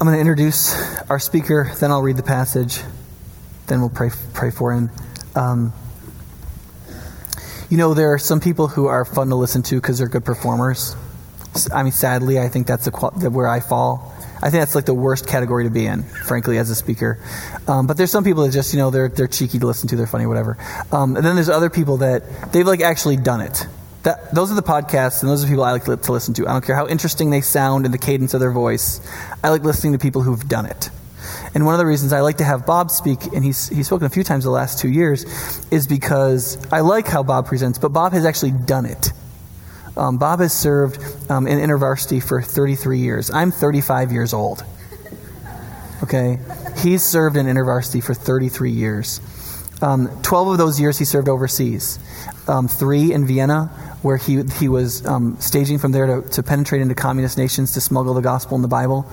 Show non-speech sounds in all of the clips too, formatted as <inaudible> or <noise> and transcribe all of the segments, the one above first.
I'm going to introduce our speaker, then I'll read the passage, then we'll pray, pray for him. Um, you know, there are some people who are fun to listen to because they're good performers. I mean, sadly, I think that's the, where I fall. I think that's like the worst category to be in, frankly, as a speaker. Um, but there's some people that just, you know, they're, they're cheeky to listen to, they're funny, whatever. Um, and then there's other people that they've like actually done it. That, those are the podcasts, and those are people I like to, to listen to. I don't care how interesting they sound and the cadence of their voice. I like listening to people who've done it. And one of the reasons I like to have Bob speak, and he's, he's spoken a few times the last two years, is because I like how Bob presents, but Bob has actually done it. Um, Bob has served um, in InterVarsity for 33 years. I'm 35 years old. Okay? He's served in InterVarsity for 33 years. Um, 12 of those years he served overseas. Um, three in Vienna, where he, he was um, staging from there to, to penetrate into communist nations to smuggle the gospel and the Bible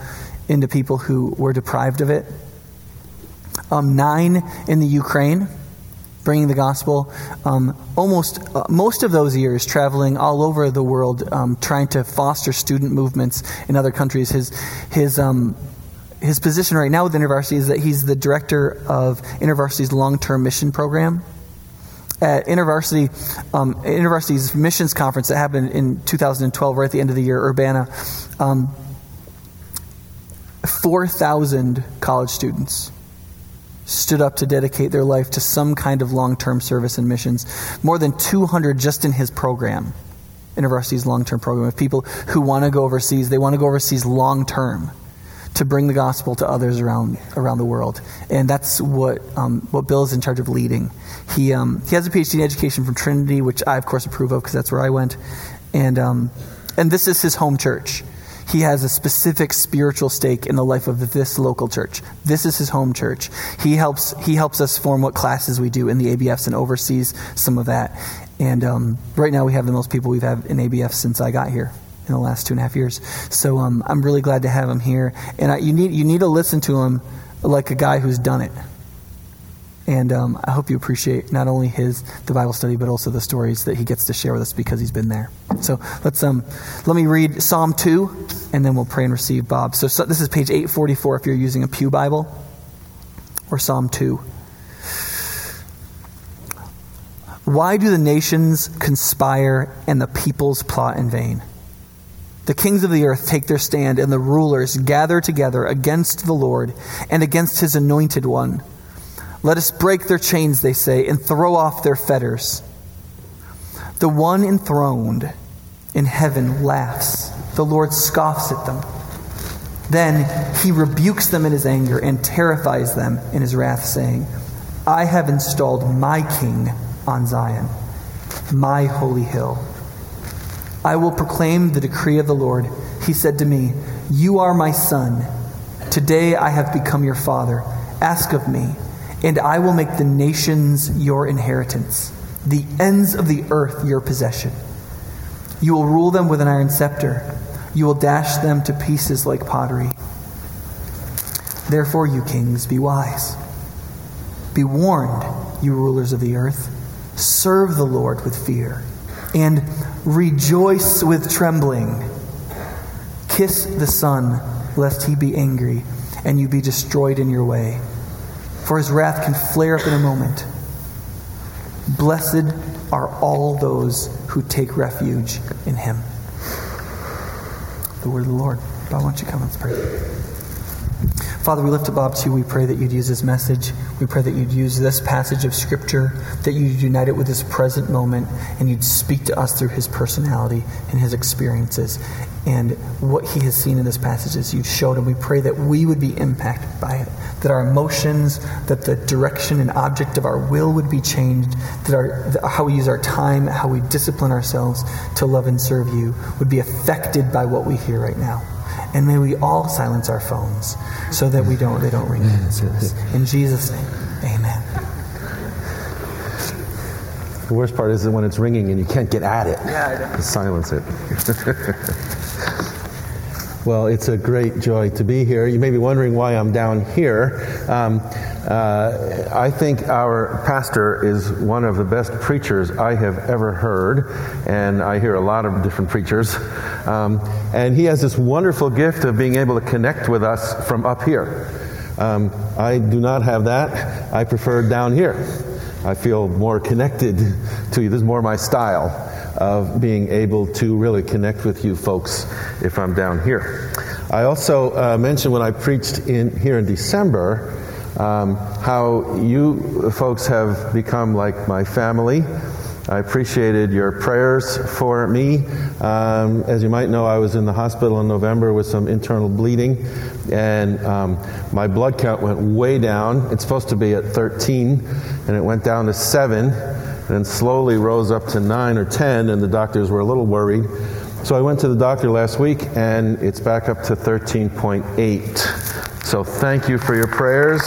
into people who were deprived of it. Um, nine in the Ukraine, bringing the gospel. Um, almost uh, most of those years traveling all over the world, um, trying to foster student movements in other countries. His his his position right now with InterVarsity is that he's the director of InterVarsity's long-term mission program. At InterVarsity, um, InterVarsity's missions conference that happened in 2012, right at the end of the year, Urbana, um, 4,000 college students stood up to dedicate their life to some kind of long term service and missions. More than 200 just in his program, InterVarsity's long term program, of people who want to go overseas. They want to go overseas long term to bring the gospel to others around, around the world. And that's what, um, what Bill is in charge of leading. He, um, he has a PhD in education from Trinity, which I, of course, approve of because that's where I went. And, um, and this is his home church he has a specific spiritual stake in the life of this local church. This is his home church. He helps, he helps us form what classes we do in the ABFs and oversees some of that. And um, right now, we have the most people we've had in ABF since I got here in the last two and a half years. So um, I'm really glad to have him here. And I, you, need, you need to listen to him like a guy who's done it. And um, I hope you appreciate not only his the Bible study, but also the stories that he gets to share with us because he's been there. So let's um, let me read Psalm two, and then we'll pray and receive Bob. So, so this is page eight forty four if you're using a pew Bible, or Psalm two. Why do the nations conspire and the peoples plot in vain? The kings of the earth take their stand, and the rulers gather together against the Lord and against his anointed one. Let us break their chains, they say, and throw off their fetters. The one enthroned in heaven laughs. The Lord scoffs at them. Then he rebukes them in his anger and terrifies them in his wrath, saying, I have installed my king on Zion, my holy hill. I will proclaim the decree of the Lord. He said to me, You are my son. Today I have become your father. Ask of me and I will make the nations your inheritance, the ends of the earth your possession. You will rule them with an iron scepter, you will dash them to pieces like pottery. Therefore, you kings, be wise. Be warned, you rulers of the earth. Serve the Lord with fear, and rejoice with trembling. Kiss the Son, lest he be angry, and you be destroyed in your way for his wrath can flare up in a moment. Blessed are all those who take refuge in him. The word of the Lord. Bob, why don't you come? Let's pray. Father, we lift up Bob to you. We pray that you'd use this message. We pray that you'd use this passage of Scripture, that you'd unite it with this present moment, and you'd speak to us through his personality and his experiences and what he has seen in this passage as you've showed him. We pray that we would be impacted by it, that our emotions, that the direction and object of our will would be changed, that our, how we use our time, how we discipline ourselves to love and serve you would be affected by what we hear right now. And may we all silence our phones so that we don't they don't ring In Jesus' name, amen. The worst part is that when it's ringing and you can't get at it. Yeah, Silence it. <laughs> well, it's a great joy to be here. You may be wondering why I'm down here. Um, Uh, I think our pastor is one of the best preachers I have ever heard, and I hear a lot of different preachers. Um, and he has this wonderful gift of being able to connect with us from up here. Um, I do not have that. I prefer down here. I feel more connected to you. This is more my style of being able to really connect with you folks if I'm down here. I also uh, mentioned when I preached in here in December um, how you folks have become like my family. I appreciated your prayers for me. Um, as you might know, I was in the hospital in November with some internal bleeding, and um, my blood count went way down. It's supposed to be at 13, and it went down to 7, and slowly rose up to 9 or 10, and the doctors were a little worried. So I went to the doctor last week, and it's back up to 13.8. So thank you for your prayers.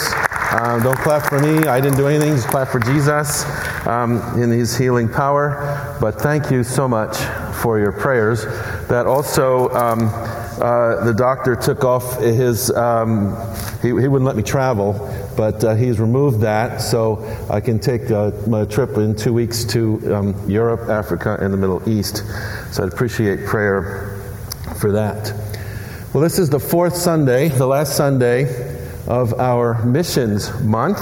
Um, don't clap for me. I didn't do anything. Just clap for Jesus um, in his healing power. But thank you so much for your prayers. That also, um, uh, the doctor took off his, um, he, he, wouldn't let me travel, but uh, he's removed that so I can take uh, my trip in two weeks to um, Europe, Africa, and the Middle East. So I'd appreciate prayer for that. Well, this is the fourth Sunday, the last Sunday of our missions month,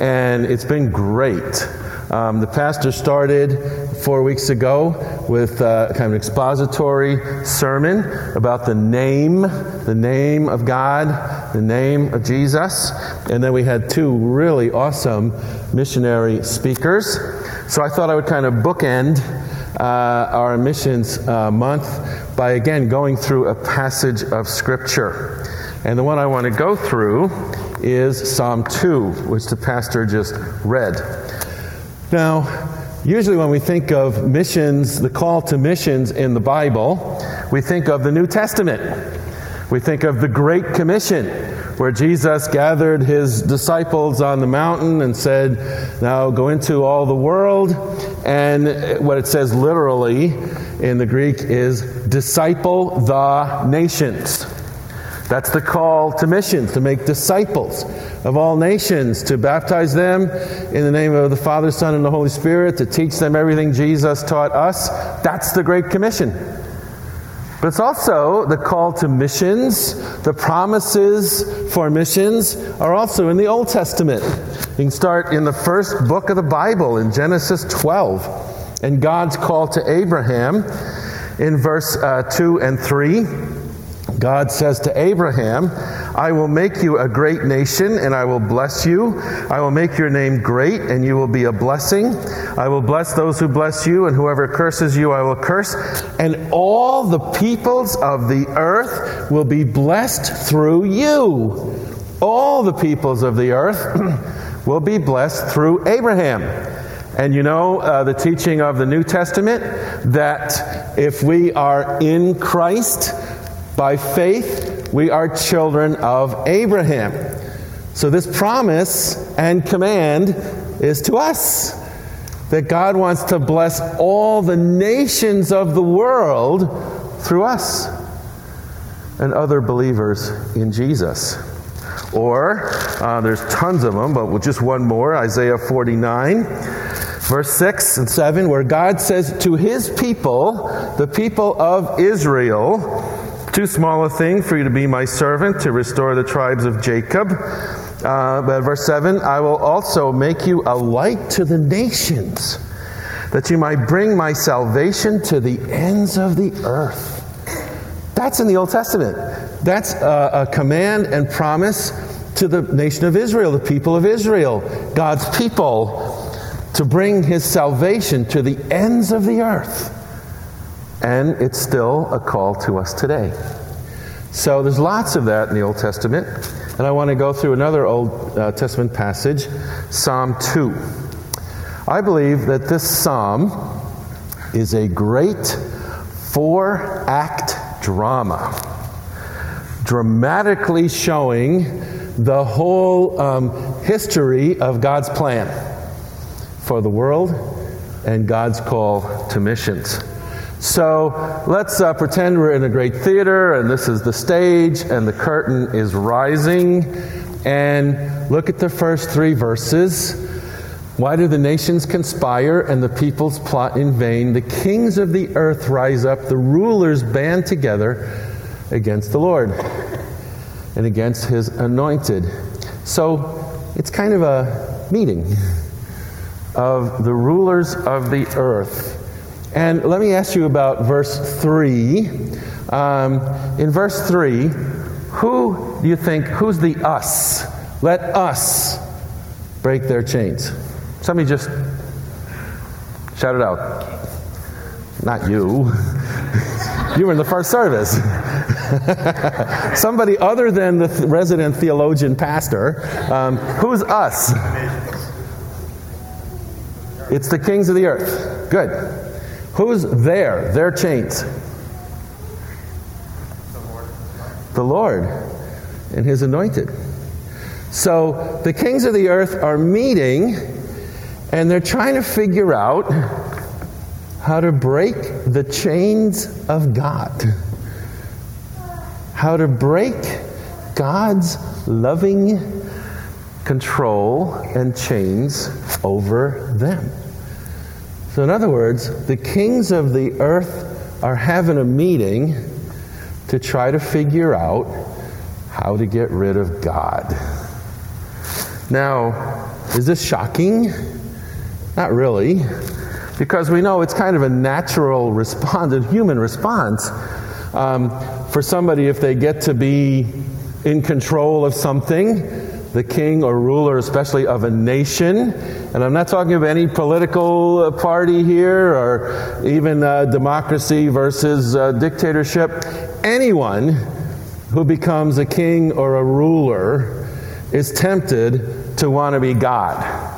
and it's been great. Um, the pastor started four weeks ago with uh, kind of expository sermon about the name, the name of God, the name of Jesus. And then we had two really awesome missionary speakers. So I thought I would kind of bookend uh, our missions uh, month by again going through a passage of Scripture. And the one I want to go through is Psalm 2, which the pastor just read. Now, usually when we think of missions, the call to missions in the Bible, we think of the New Testament. We think of the Great Commission, where Jesus gathered his disciples on the mountain and said, Now go into all the world. And what it says literally in the Greek is, Disciple the nations. That's the call to missions, to make disciples of all nations, to baptize them in the name of the Father, Son, and the Holy Spirit, to teach them everything Jesus taught us. That's the Great Commission. But it's also the call to missions. The promises for missions are also in the Old Testament. You can start in the first book of the Bible, in Genesis 12, and God's call to Abraham in verse uh, 2 and 3. God says to Abraham, I will make you a great nation and I will bless you. I will make your name great and you will be a blessing. I will bless those who bless you and whoever curses you I will curse. And all the peoples of the earth will be blessed through you. All the peoples of the earth <clears throat> will be blessed through Abraham. And you know uh, the teaching of the New Testament that if we are in Christ, by faith, we are children of Abraham. So, this promise and command is to us that God wants to bless all the nations of the world through us and other believers in Jesus. Or, uh, there's tons of them, but just one more Isaiah 49, verse 6 and 7, where God says to his people, the people of Israel, too small a thing for you to be my servant to restore the tribes of Jacob. Uh, but verse 7 I will also make you a light to the nations, that you might bring my salvation to the ends of the earth. That's in the Old Testament. That's a, a command and promise to the nation of Israel, the people of Israel, God's people, to bring his salvation to the ends of the earth. And it's still a call to us today. So there's lots of that in the Old Testament. And I want to go through another Old uh, Testament passage, Psalm 2. I believe that this psalm is a great four act drama, dramatically showing the whole um, history of God's plan for the world and God's call to missions. So let's uh, pretend we're in a great theater and this is the stage and the curtain is rising and look at the first three verses. Why do the nations conspire and the peoples plot in vain? The kings of the earth rise up, the rulers band together against the Lord and against his anointed. So it's kind of a meeting of the rulers of the earth. And let me ask you about verse 3. Um, in verse 3, who do you think, who's the us? Let us break their chains. Somebody just shout it out. Not you. <laughs> you were in the first service. <laughs> Somebody other than the th- resident theologian pastor. Um, who's us? It's the kings of the earth. Good. Who's there? Their chains. The Lord and his anointed. So the kings of the earth are meeting and they're trying to figure out how to break the chains of God. How to break God's loving control and chains over them. So, in other words, the kings of the earth are having a meeting to try to figure out how to get rid of God. Now, is this shocking? Not really, because we know it's kind of a natural response, a human response. Um, for somebody, if they get to be in control of something, the king or ruler, especially of a nation. And I'm not talking of any political uh, party here or even uh, democracy versus uh, dictatorship. Anyone who becomes a king or a ruler is tempted to want to be God.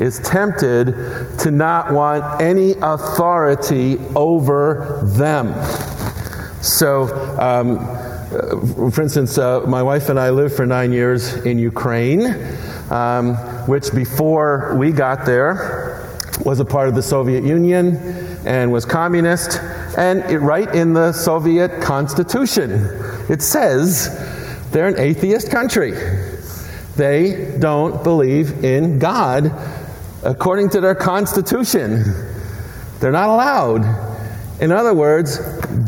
Is tempted to not want any authority over them. So, um, for instance, uh, my wife and I lived for nine years in Ukraine, um, which before we got there was a part of the Soviet Union and was communist. And it, right in the Soviet Constitution, it says they're an atheist country. They don't believe in God according to their constitution. They're not allowed. In other words,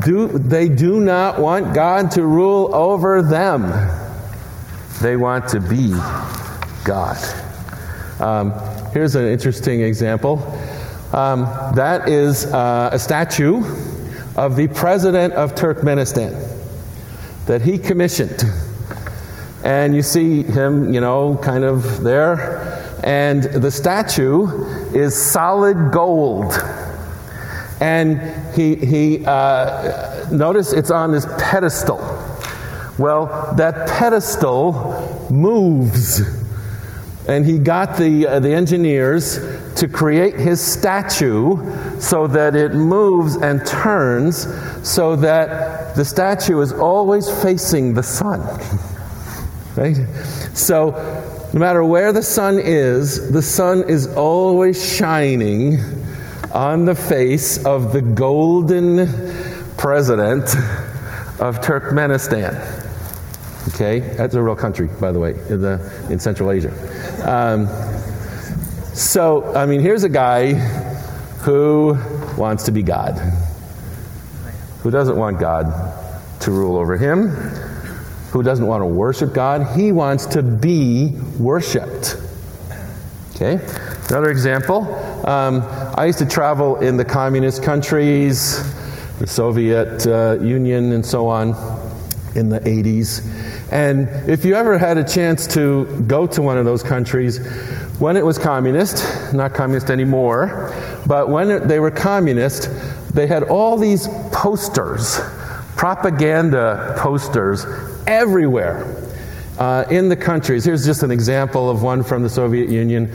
do, they do not want God to rule over them. They want to be God. Um, here's an interesting example. Um, that is uh, a statue of the president of Turkmenistan that he commissioned. And you see him, you know, kind of there. And the statue is solid gold. And he, he uh, notice it's on this pedestal. Well, that pedestal moves. And he got the, uh, the engineers to create his statue so that it moves and turns so that the statue is always facing the sun. <laughs> right? So, no matter where the sun is, the sun is always shining on the face of the golden president of Turkmenistan. Okay, that's a real country, by the way, in, the, in Central Asia. Um, so, I mean, here's a guy who wants to be God, who doesn't want God to rule over him, who doesn't want to worship God. He wants to be worshiped. Okay, another example um, I used to travel in the communist countries, the Soviet uh, Union, and so on in the 80s. And if you ever had a chance to go to one of those countries, when it was communist, not communist anymore, but when they were communist, they had all these posters, propaganda posters, everywhere uh, in the countries. Here's just an example of one from the Soviet Union.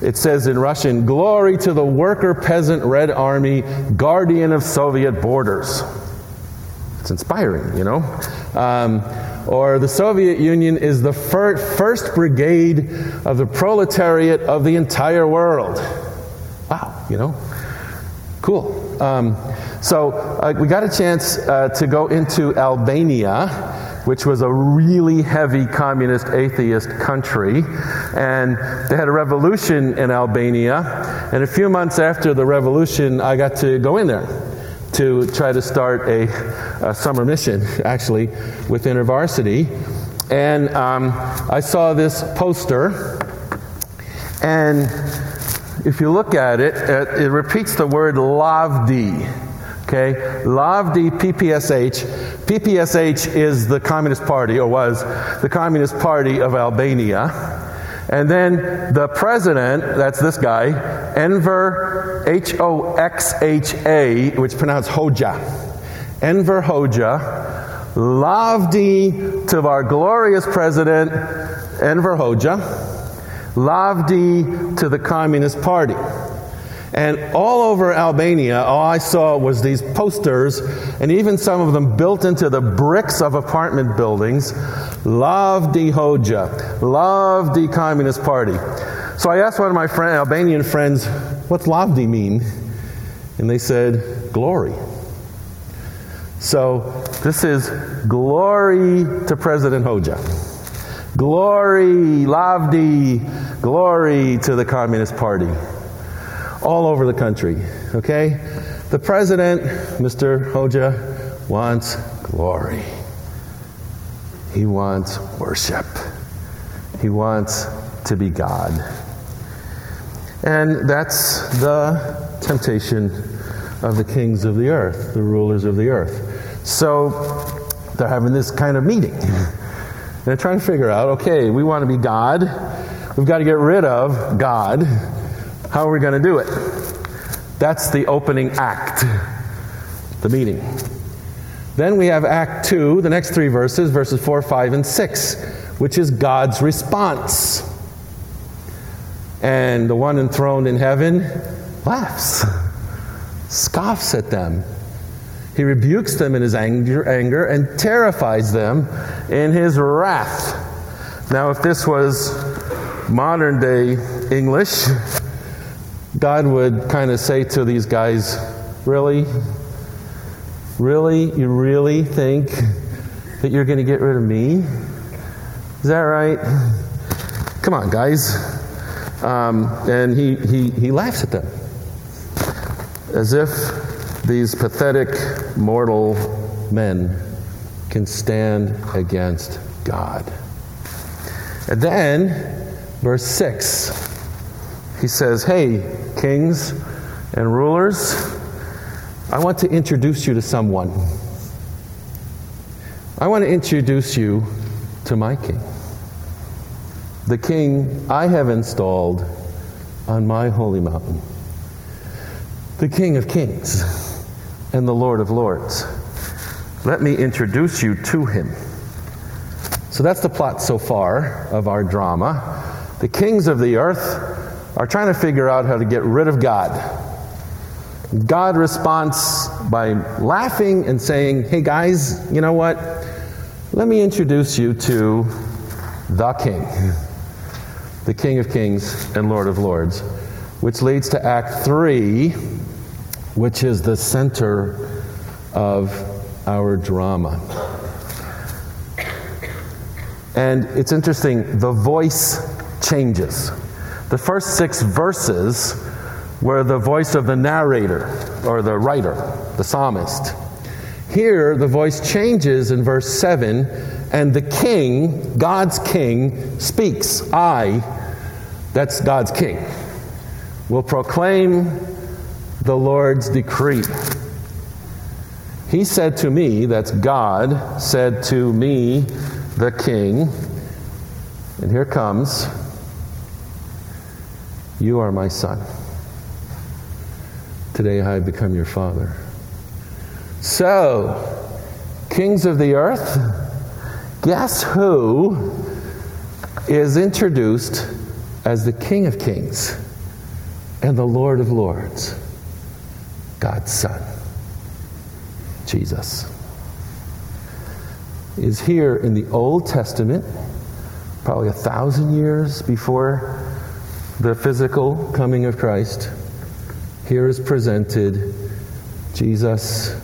It says in Russian, Glory to the worker peasant Red Army, guardian of Soviet borders. It's inspiring, you know? Um, or the Soviet Union is the fir- first brigade of the proletariat of the entire world. Wow, you know? Cool. Um, so uh, we got a chance uh, to go into Albania which was a really heavy communist atheist country. And they had a revolution in Albania. And a few months after the revolution, I got to go in there to try to start a, a summer mission, actually, with InterVarsity. And um, I saw this poster, and if you look at it, it, it repeats the word Lavdi. Okay? Lavdi PPSH. PPSH is the Communist Party, or was the Communist Party of Albania. And then the president, that's this guy, Enver H O X H A, which pronounced Hoja. Enver Hoxha, Lavdi to our glorious president, Enver Hoxha, Lavdi to the Communist Party. And all over Albania, all I saw was these posters, and even some of them built into the bricks of apartment buildings. Love the Hoxha, love the Communist Party. So I asked one of my friend, Albanian friends, what's Lavdi mean? And they said, glory. So this is glory to President Hoxha. Glory, Lavdi, glory to the Communist Party all over the country. Okay? The president, Mr. Hoxha, wants glory. He wants worship. He wants to be God. And that's the temptation of the kings of the earth, the rulers of the earth. So they're having this kind of meeting. <laughs> They're trying to figure out okay, we want to be God. We've got to get rid of God. How are we going to do it? That's the opening act, the meeting. Then we have Act 2, the next three verses, verses 4, 5, and 6, which is God's response. And the one enthroned in heaven laughs, scoffs at them. He rebukes them in his anger, anger and terrifies them in his wrath. Now, if this was modern day English, God would kind of say to these guys, Really? Really? You really think that you're going to get rid of me? Is that right? Come on, guys. Um, and he, he, he laughs at them as if these pathetic mortal men can stand against God. And then, verse 6 he says, Hey, kings and rulers, I want to introduce you to someone. I want to introduce you to my king. The king I have installed on my holy mountain. The king of kings and the lord of lords. Let me introduce you to him. So that's the plot so far of our drama. The kings of the earth are trying to figure out how to get rid of God. God responds by laughing and saying, Hey guys, you know what? Let me introduce you to the King, the King of Kings and Lord of Lords, which leads to Act 3, which is the center of our drama. And it's interesting, the voice changes. The first six verses were the voice of the narrator or the writer, the psalmist. Here, the voice changes in verse 7, and the king, God's king, speaks. I, that's God's king, will proclaim the Lord's decree. He said to me, that's God, said to me, the king, and here comes you are my son. Today I have become your father. So, kings of the earth, guess who is introduced as the King of Kings and the Lord of Lords? God's Son, Jesus. Is here in the Old Testament, probably a thousand years before the physical coming of Christ, here is presented Jesus,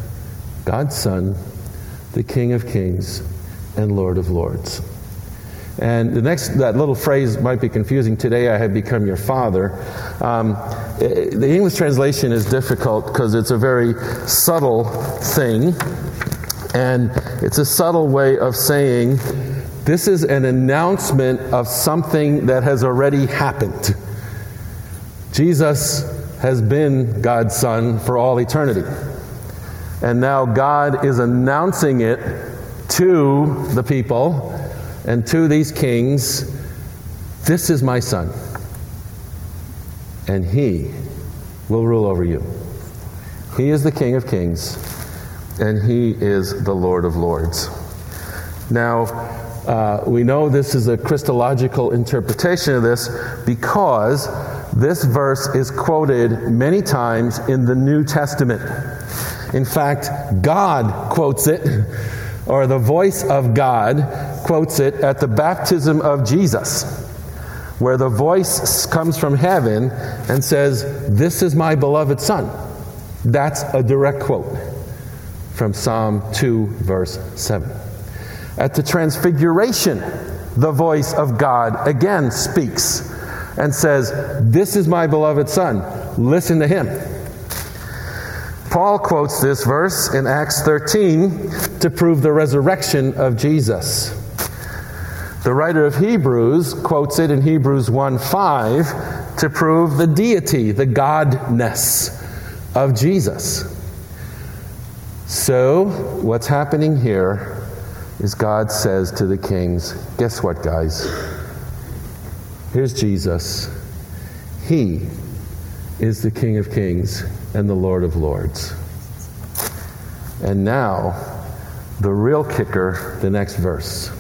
God's Son, the King of Kings and Lord of lords. And the next, that little phrase might be confusing. Today I have become your father. Um, the English translation is difficult because it's a very subtle thing. And it's a subtle way of saying this is an announcement of something that has already happened. Jesus has been God's Son for all eternity. And now God is announcing it to the people and to these kings this is my son, and he will rule over you. He is the King of kings, and he is the Lord of lords. Now, uh, we know this is a Christological interpretation of this because this verse is quoted many times in the New Testament. In fact, God quotes it, <laughs> or the voice of God quotes it at the baptism of Jesus, where the voice comes from heaven and says, This is my beloved Son. That's a direct quote from Psalm 2, verse 7. At the Transfiguration, the voice of God again speaks and says, This is my beloved Son. Listen to him. Paul quotes this verse in Acts 13 to prove the resurrection of Jesus. The writer of Hebrews quotes it in Hebrews 1 5 to prove the deity, the godness of Jesus. So, what's happening here is God says to the kings, Guess what, guys? Here's Jesus. He is the King of kings and the Lord of lords. And now, the real kicker, the next verse.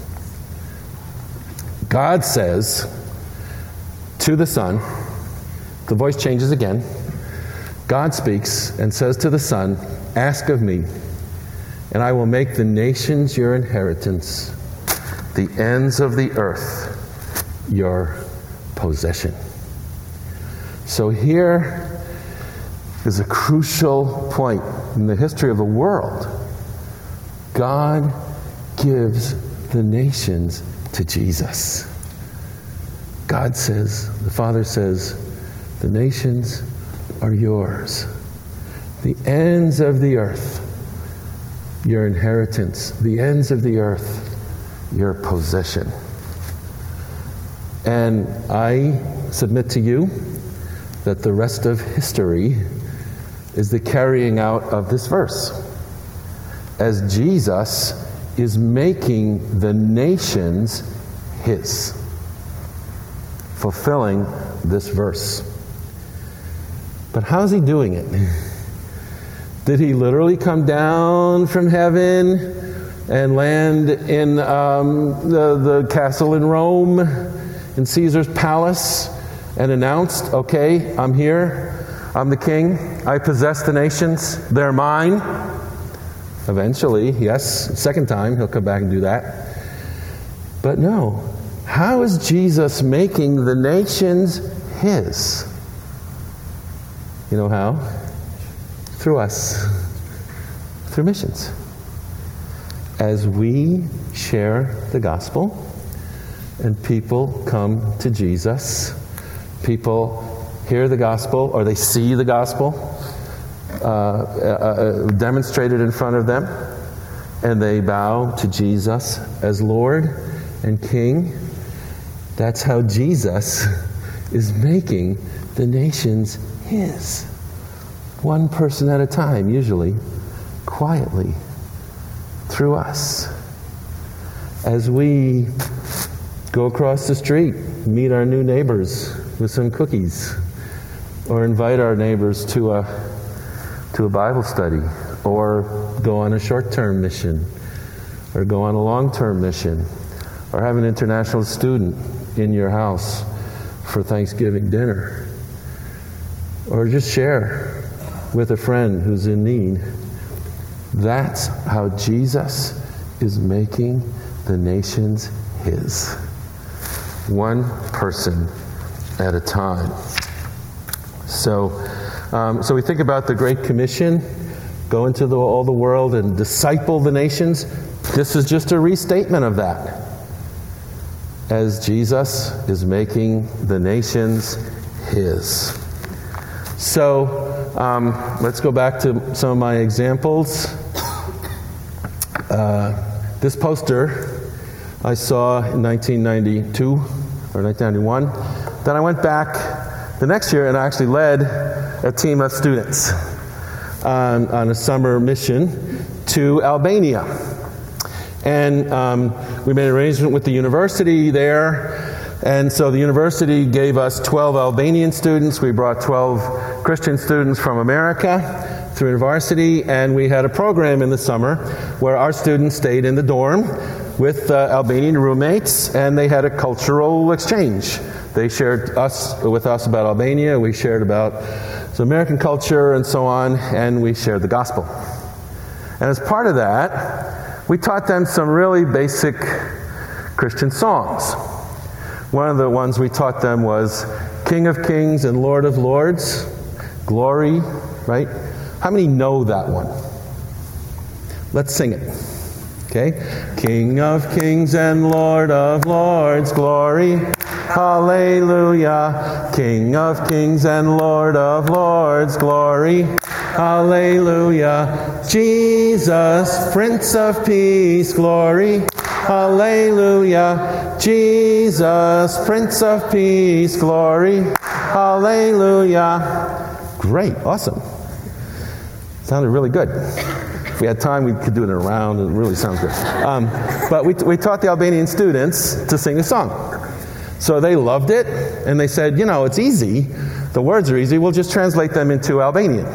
God says to the Son, the voice changes again. God speaks and says to the Son, Ask of me, and I will make the nations your inheritance, the ends of the earth your possession. So here is a crucial point in the history of the world. God gives the nations to Jesus. God says, the Father says, the nations are yours. The ends of the earth, your inheritance. The ends of the earth, your possession. And I submit to you that the rest of history is the carrying out of this verse. As Jesus is making the nations his, fulfilling this verse. But how's he doing it? Did he literally come down from heaven and land in um, the, the castle in Rome, in Caesar's palace, and announced, okay, I'm here, I'm the king, I possess the nations, they're mine? Eventually, yes, second time he'll come back and do that. But no. How is Jesus making the nations his? You know how? Through us, through missions. As we share the gospel and people come to Jesus, people hear the gospel or they see the gospel uh, uh, uh, demonstrated in front of them, and they bow to Jesus as Lord and King. That's how Jesus is making the nations his. One person at a time, usually, quietly, through us. As we go across the street, meet our new neighbors with some cookies, or invite our neighbors to a to a Bible study or go on a short term mission or go on a long term mission or have an international student in your house for Thanksgiving dinner or just share with a friend who's in need. That's how Jesus is making the nations his. One person at a time. So, um, so we think about the Great Commission go into the, all the world and disciple the nations. This is just a restatement of that. As Jesus is making the nations his. So um, let's go back to some of my examples. Uh, this poster I saw in 1992 or 1991. Then I went back the next year and I actually led a team of students on, on a summer mission to Albania. And um, we made an arrangement with the university there. And so the university gave us 12 Albanian students. We brought 12 Christian students from America through InterVarsity. And we had a program in the summer where our students stayed in the dorm with uh, Albanian roommates and they had a cultural exchange. They shared us with us about Albania. We shared about the American culture and so on. And we shared the gospel. And as part of that, we taught them some really basic Christian songs. One of the ones we taught them was King of Kings and Lord of Lords, Glory, right? How many know that one? Let's sing it. Okay? King of Kings and Lord of Lords, Glory, Hallelujah. King of Kings and Lord of Lords, Glory, Hallelujah. Jesus, Prince of Peace, glory. Hallelujah. Jesus, Prince of Peace, glory. Hallelujah. Great. Awesome. Sounded really good. If we had time, we could do it in a round. It really sounds good. Um, but we, we taught the Albanian students to sing the song. So they loved it, and they said, you know, it's easy. The words are easy. We'll just translate them into Albanian.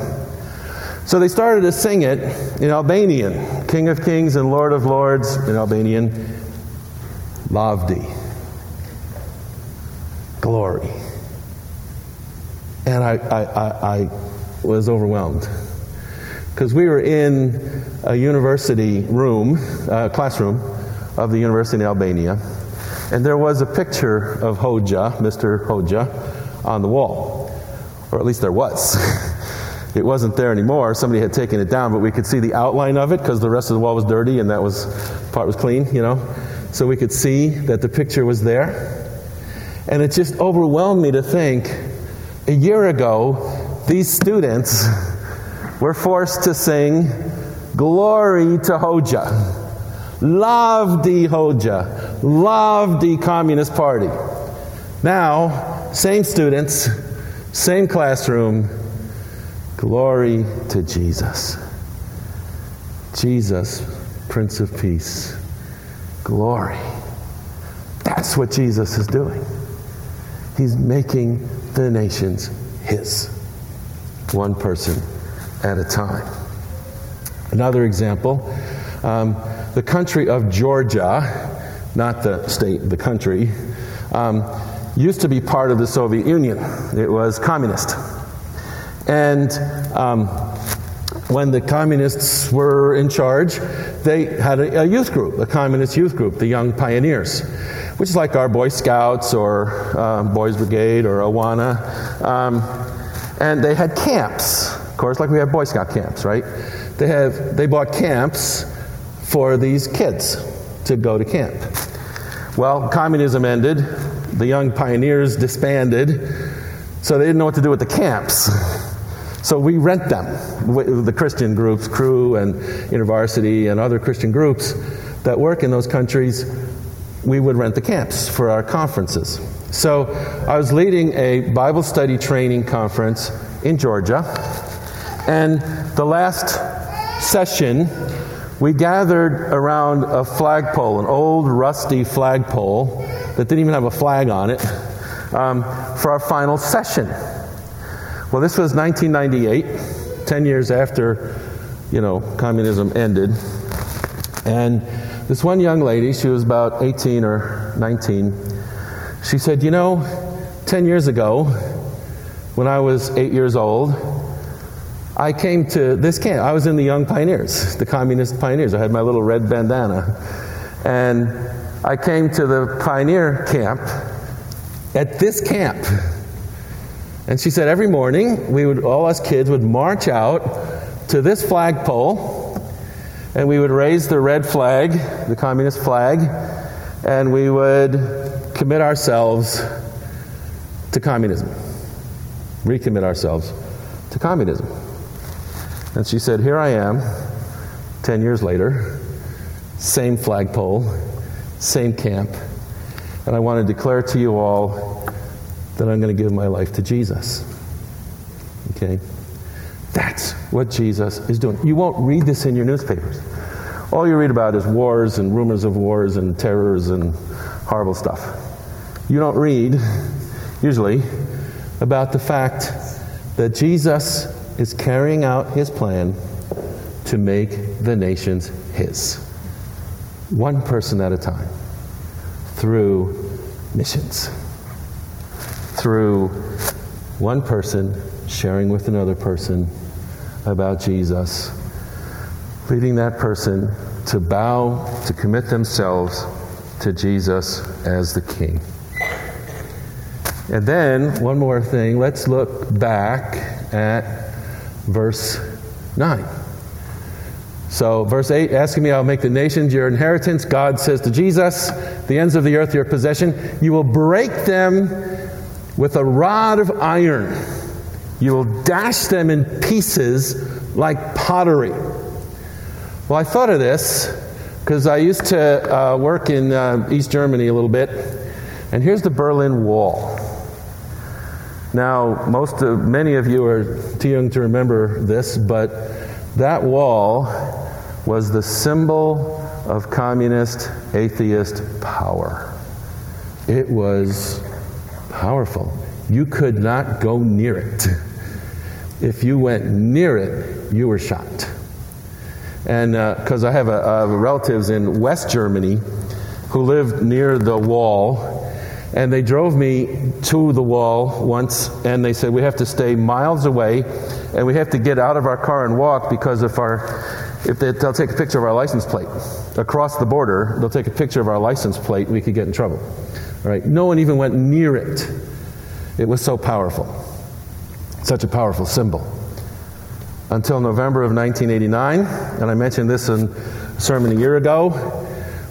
So they started to sing it in Albanian King of Kings and Lord of Lords in Albanian, Lavdi, glory. And I, I, I, I was overwhelmed because we were in a university room, uh, classroom of the University in Albania, and there was a picture of Hoxha, Mr. Hoxha, on the wall, or at least there was. <laughs> It wasn't there anymore. Somebody had taken it down, but we could see the outline of it because the rest of the wall was dirty and that was part was clean, you know. So we could see that the picture was there. And it just overwhelmed me to think a year ago, these students were forced to sing Glory to Hoxha. Love the Hoxha. Love the Communist Party. Now, same students, same classroom, Glory to Jesus. Jesus, Prince of Peace. Glory. That's what Jesus is doing. He's making the nations His, one person at a time. Another example um, the country of Georgia, not the state, the country, um, used to be part of the Soviet Union. It was communist. And um, when the communists were in charge, they had a, a, youth group, a communist youth group, the Young Pioneers, which is like our Boy Scouts or um, Boys Brigade or Awana. Um, and they had camps, of course, like we have Boy Scout camps, right? They, have, they bought camps for these kids to go to camp. Well, communism ended, the Young Pioneers disbanded, so they didn't know what to do with the camps. So we rent them, the Christian groups, Cru and InterVarsity and other Christian groups that work in those countries, we would rent the camps for our conferences. So I was leading a Bible study training conference in Georgia, and the last session, we gathered around a flagpole, an old rusty flagpole that didn't even have a flag on it, um, for our final session. Well, this was 1998, 10 years after, you know, communism ended. And this one young lady, she was about 18 or 19, she said, You know, 10 years ago, when I was eight years old, I came to this camp. I was in the Young Pioneers, the Communist Pioneers. I had my little red bandana. And I came to the pioneer camp at this camp. And she said every morning we would all us kids would march out to this flagpole and we would raise the red flag, the communist flag, and we would commit ourselves to communism, recommit ourselves to communism. And she said, Here I am, 10 years later, same flagpole, same camp, and I want to declare to you all that I'm going to give my life to Jesus. Okay? That's what Jesus is doing. You won't read this in your newspapers. All you read about is wars and rumors of wars and terrors and horrible stuff. You don't read, usually, about the fact that Jesus is carrying out his plan to make the nations his. One person at a time. Through missions. Through one person sharing with another person about Jesus, leading that person to bow, to commit themselves to Jesus as the King. And then, one more thing, let's look back at verse 9. So, verse 8, asking me, I'll make the nations your inheritance. God says to Jesus, the ends of the earth your possession. You will break them with a rod of iron. You will dash them in pieces like pottery. Well, I thought of this because I used to uh, work in uh, East Germany a little bit, and here's the Berlin Wall. Now, most of many of you are too young to remember this, but that wall was the symbol of communist atheist power. It was powerful. You could not go near it. If you went near it, you were shot. And because uh, I have a, a relatives in West Germany who lived near the wall, and they drove me to the wall once, and they said, We have to stay miles away, and we have to get out of our car and walk because if our if they, will take a picture of our license plate across the border, they'll take a picture of our license plate, we could get in trouble. Right? No one even went near it. It was so powerful. Such a powerful symbol. Until November of 1989, and I mentioned this in a sermon a year ago,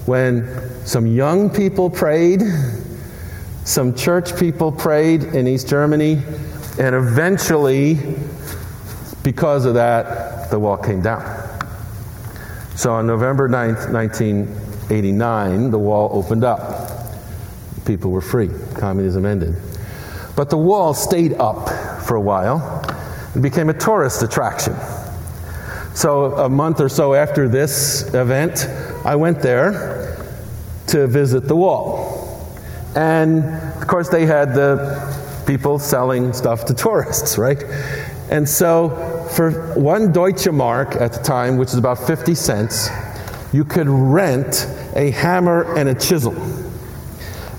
when some young people prayed some church people prayed in East Germany, and eventually, because of that, the wall came down. So on November 9th, 1989, the wall opened up. People were free. Communism ended. But the wall stayed up for a while. It became a tourist attraction. So a month or so after this event, I went there to visit the wall. And of course, they had the people selling stuff to tourists, right? And so, for one Deutsche Mark at the time, which is about 50 cents, you could rent a hammer and a chisel.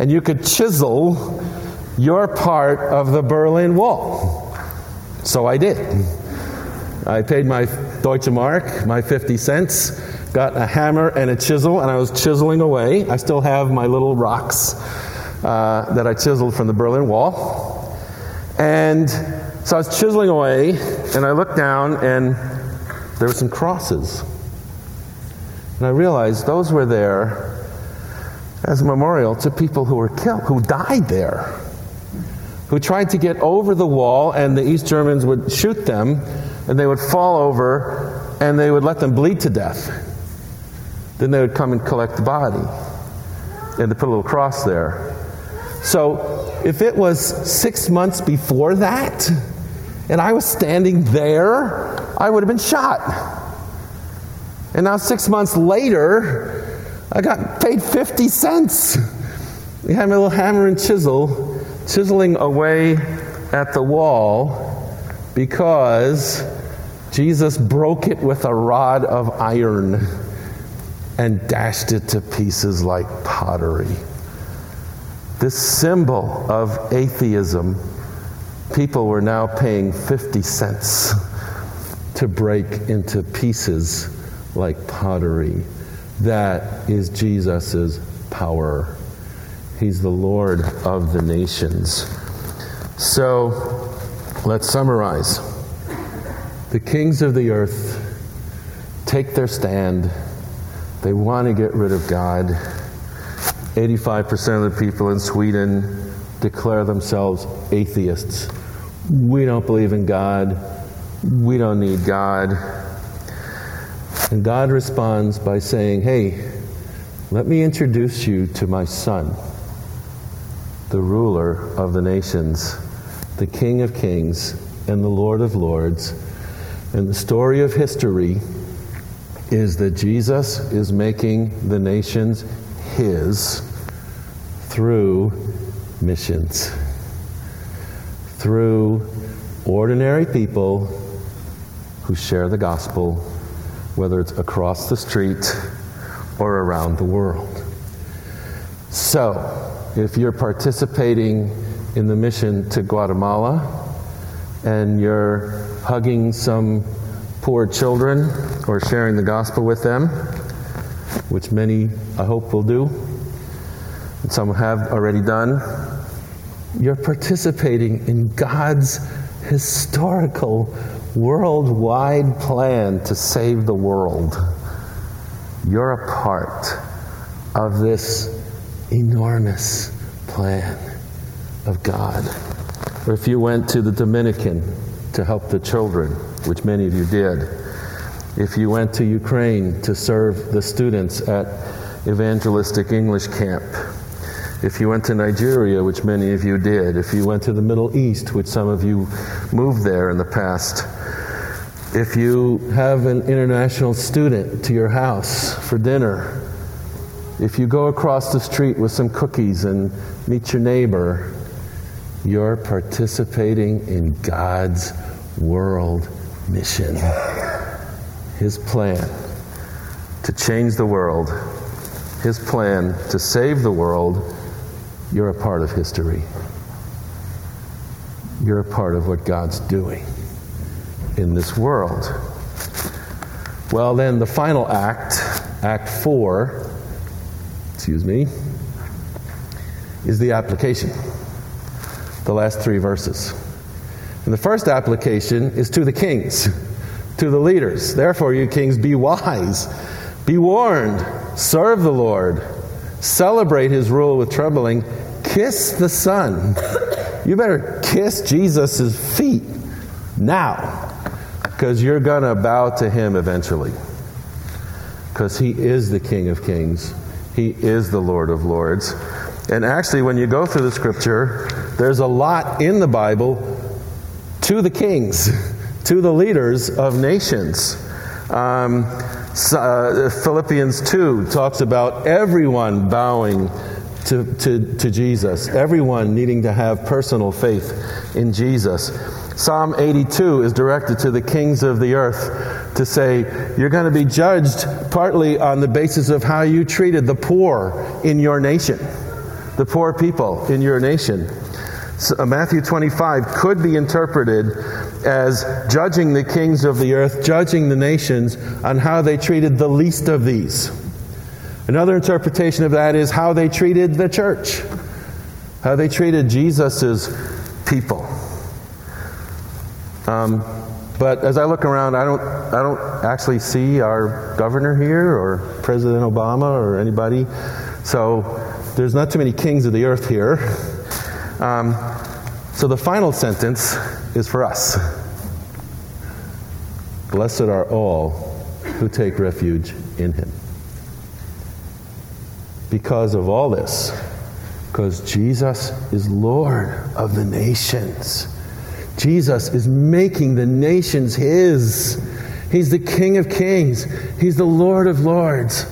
And you could chisel your part of the Berlin Wall. So I did. I paid my Deutsche Mark, my 50 cents, got a hammer and a chisel, and I was chiseling away. I still have my little rocks uh, that I chiseled from the Berlin Wall. And so I was chiseling away, and I looked down, and there were some crosses. And I realized those were there as a memorial to people who were killed, who died there, who tried to get over the wall, and the East Germans would shoot them, and they would fall over, and they would let them bleed to death. Then they would come and collect the body, and to put a little cross there. So if it was six months before that, and I was standing there, I would have been shot. And now, six months later, I got paid 50 cents. We had my little hammer and chisel chiseling away at the wall because Jesus broke it with a rod of iron and dashed it to pieces like pottery this symbol of atheism, people were now paying 50 cents to break into pieces like pottery. That is Jesus' power. He's the Lord of the nations. So let's summarize. The kings of the earth take their stand. They want to get rid of God. 85% of the people in Sweden declare themselves atheists. We don't believe in God. We don't need God. And God responds by saying, Hey, let me introduce you to my son, the ruler of the nations, the King of kings, and the Lord of lords. And the story of history is that Jesus is making the nations his through missions, through ordinary people who share the gospel, whether it's across the street or around the world. So, if you're participating in the mission to Guatemala and you're hugging some poor children or sharing the gospel with them, which many I hope will do, and some have already done, you're participating in God's historical worldwide plan to save the world. You're a part of this enormous plan of God. Or if you went to the Dominican to help the children, which many of you did, if you went to Ukraine to serve the students at evangelistic English camp, if you went to Nigeria, which many of you did, if you went to the Middle East, which some of you moved there in the past, if you have an international student to your house for dinner, if you go across the street with some cookies and meet your neighbor, you're participating in God's world mission. His plan to change the world, His plan to save the world, you're a part of history. You're a part of what God's doing in this world. Well, then, the final act, Act 4, excuse me, is the application. The last three verses. And the first application is to the kings, to the leaders. Therefore, you kings, be wise, be warned, serve the Lord, celebrate his rule with trembling, kiss the Son. You better kiss Jesus' feet now because you're going to bow to him eventually. Because he is the King of Kings, he is the Lord of Lords. And actually, when you go through the scripture, there's a lot in the Bible to the kings, <laughs> to the leaders of nations. Um, uh, Philippians 2 talks about everyone bowing to, to, to Jesus, everyone needing to have personal faith in Jesus. Psalm 82 is directed to the kings of the earth to say, You're going to be judged partly on the basis of how you treated the poor in your nation, the poor people in your nation. So uh, Matthew 25 could be interpreted as judging the kings of the earth, judging the nations on how they treated the least of these. Another interpretation of that is how they treated the church, how they treated Jesus' people. Um, but as I look around, I don't, I don't actually see our governor here or President Obama or anybody. So there's not too many kings of the earth here. Um, so the final sentence is for us Blessed are all who take refuge in him. Because of all this, because Jesus is Lord of the nations. Jesus is making the nations his. He's the King of kings, He's the Lord of lords.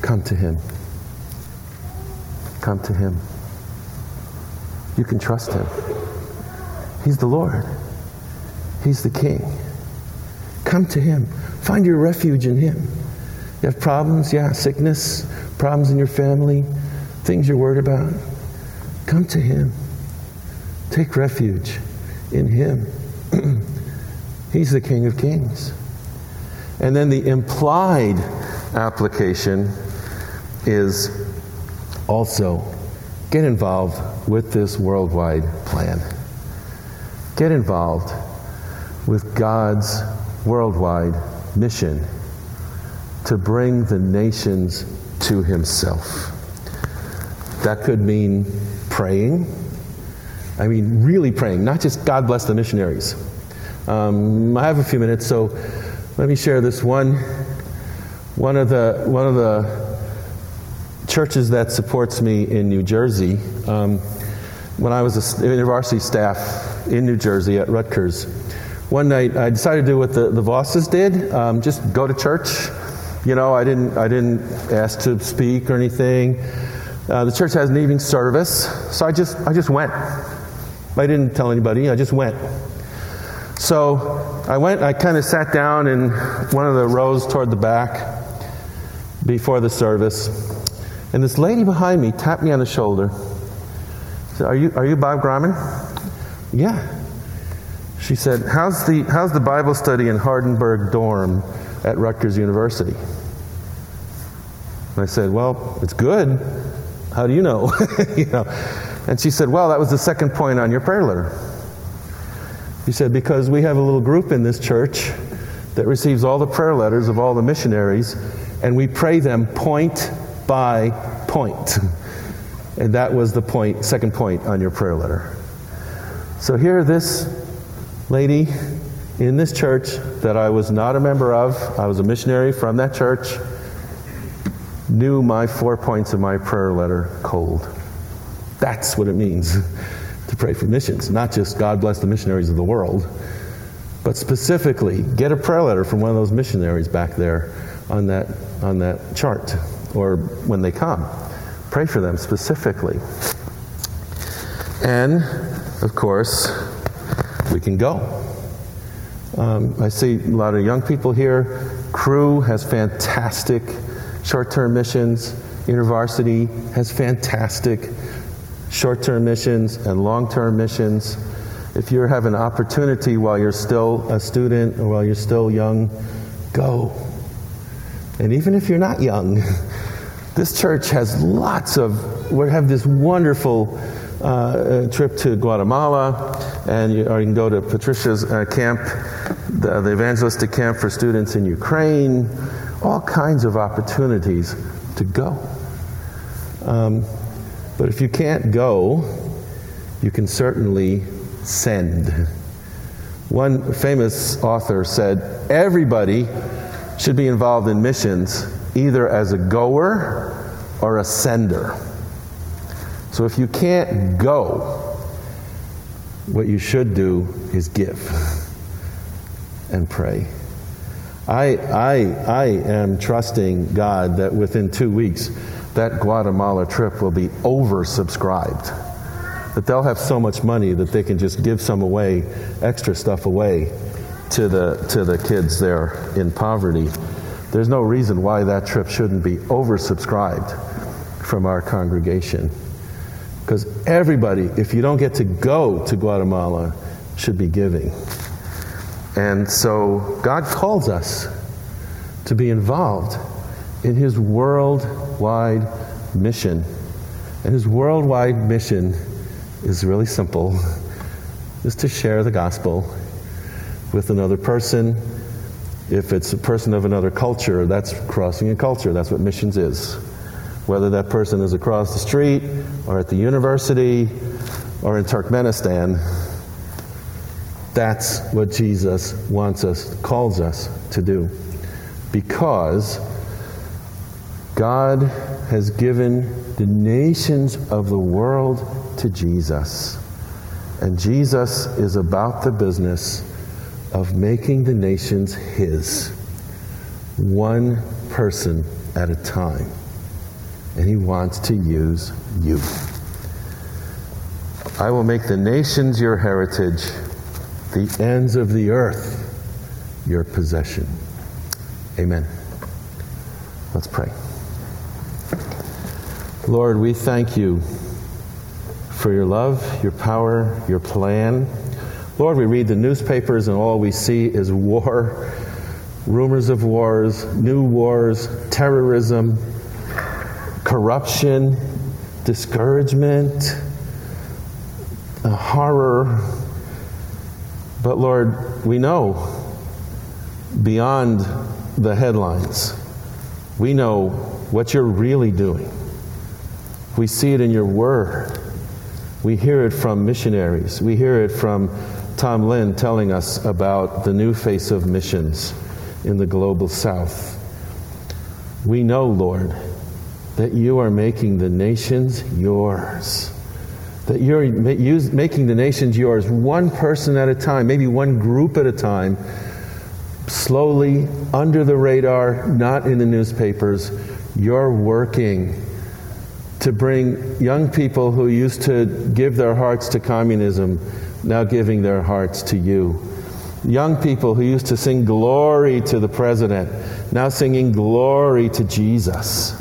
Come to Him. Come to Him. You can trust Him. He's the Lord, He's the King. Come to Him. Find your refuge in Him. You have problems? Yeah, sickness, problems in your family, things you're worried about. Come to Him. Take refuge in Him. <clears throat> He's the King of Kings. And then the implied application is also get involved with this worldwide plan. Get involved with God's worldwide mission to bring the nations to himself. That could mean praying. I mean, really praying, not just God bless the missionaries. Um, I have a few minutes, so let me share this one. One of the, one of the churches that supports me in New Jersey, um, when I was a university staff in New Jersey at Rutgers, one night I decided to do what the, the Vosses did um, just go to church. You know, I didn't, I didn't ask to speak or anything. Uh, the church has an evening service, so I just, I just went. I didn't tell anybody, I just went. So I went, I kind of sat down in one of the rows toward the back before the service, and this lady behind me tapped me on the shoulder. Said, Are you, are you Bob Grauman? Yeah. She said, how's the, how's the Bible study in Hardenbergh dorm at Rutgers University? And I said, Well, it's good. How do you know? <laughs> you know? And she said, Well, that was the second point on your prayer letter. He said, Because we have a little group in this church that receives all the prayer letters of all the missionaries, and we pray them point by point. And that was the point, second point on your prayer letter. So here, this lady in this church that I was not a member of, I was a missionary from that church, knew my four points of my prayer letter cold. That's what it means to pray for missions, not just God bless the missionaries of the world, but specifically get a prayer letter from one of those missionaries back there on that, on that chart or when they come. Pray for them specifically. And, of course, we can go. Um, I see a lot of young people here. Cru has fantastic short term missions. InterVarsity has fantastic short term missions and long term missions. If you have an opportunity while you're still a student or while you're still young, go. And even if you're not young, <laughs> this church has lots of, we have this wonderful uh, trip to Guatemala, and you, or you can go to Patricia's uh, camp, the, the evangelistic camp for students in Ukraine, all kinds of opportunities to go. Um, but if you can't go, you can certainly send. One famous author said, Everybody should be involved in missions, either as a goer or a sender. So if you can't go, what you should do is give and pray. I, I, I am trusting God that within two weeks, that Guatemala trip will be oversubscribed. That they'll have so much money that they can just give some away, extra stuff away to the, to the kids there in poverty. There's no reason why that trip shouldn't be oversubscribed from our congregation. Because everybody, if you don't get to go to Guatemala, should be giving. And so God calls us to be involved in His worldwide mission. And His worldwide mission is really simple is to share the gospel with another person. If it's a person of another culture, that's crossing a culture. That's what missions is. Whether that person is across the street or at the university or in Turkmenistan, that's what Jesus wants us, calls us to do. Because God has given the nations of the world to Jesus. And Jesus is about the business of making the nations His, one person at a time. And He wants to use you. I will make the nations your heritage, the ends of the earth your possession. Amen. Let's pray. Lord, we thank you for your love, your power, your plan. Lord, we read the newspapers and all we see is war, rumors of wars, new wars, terrorism, corruption, discouragement, uh, horror. But Lord, we know beyond the headlines. We know what you're really doing. We see it in your word. We hear it from missionaries. We hear it from Tom Lynn telling us about the new face of missions in the global south. We know, Lord, that you are making the nations yours. That you're making the nations yours, one person at a time, maybe one group at a time, slowly, under the radar, not in the newspapers. You're working to bring young people who used to give their hearts to communism, now giving their hearts to you. Young people who used to sing glory to the president, now singing glory to Jesus.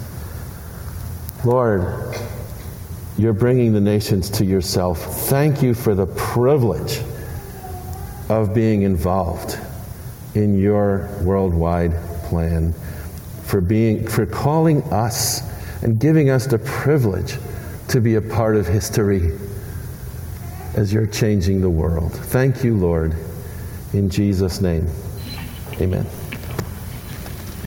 Lord, you're bringing the nations to yourself. Thank you for the privilege of being involved in your worldwide plan, for being for calling us and giving us the privilege to be a part of history as you're changing the world. Thank you, Lord. In Jesus' name. Amen.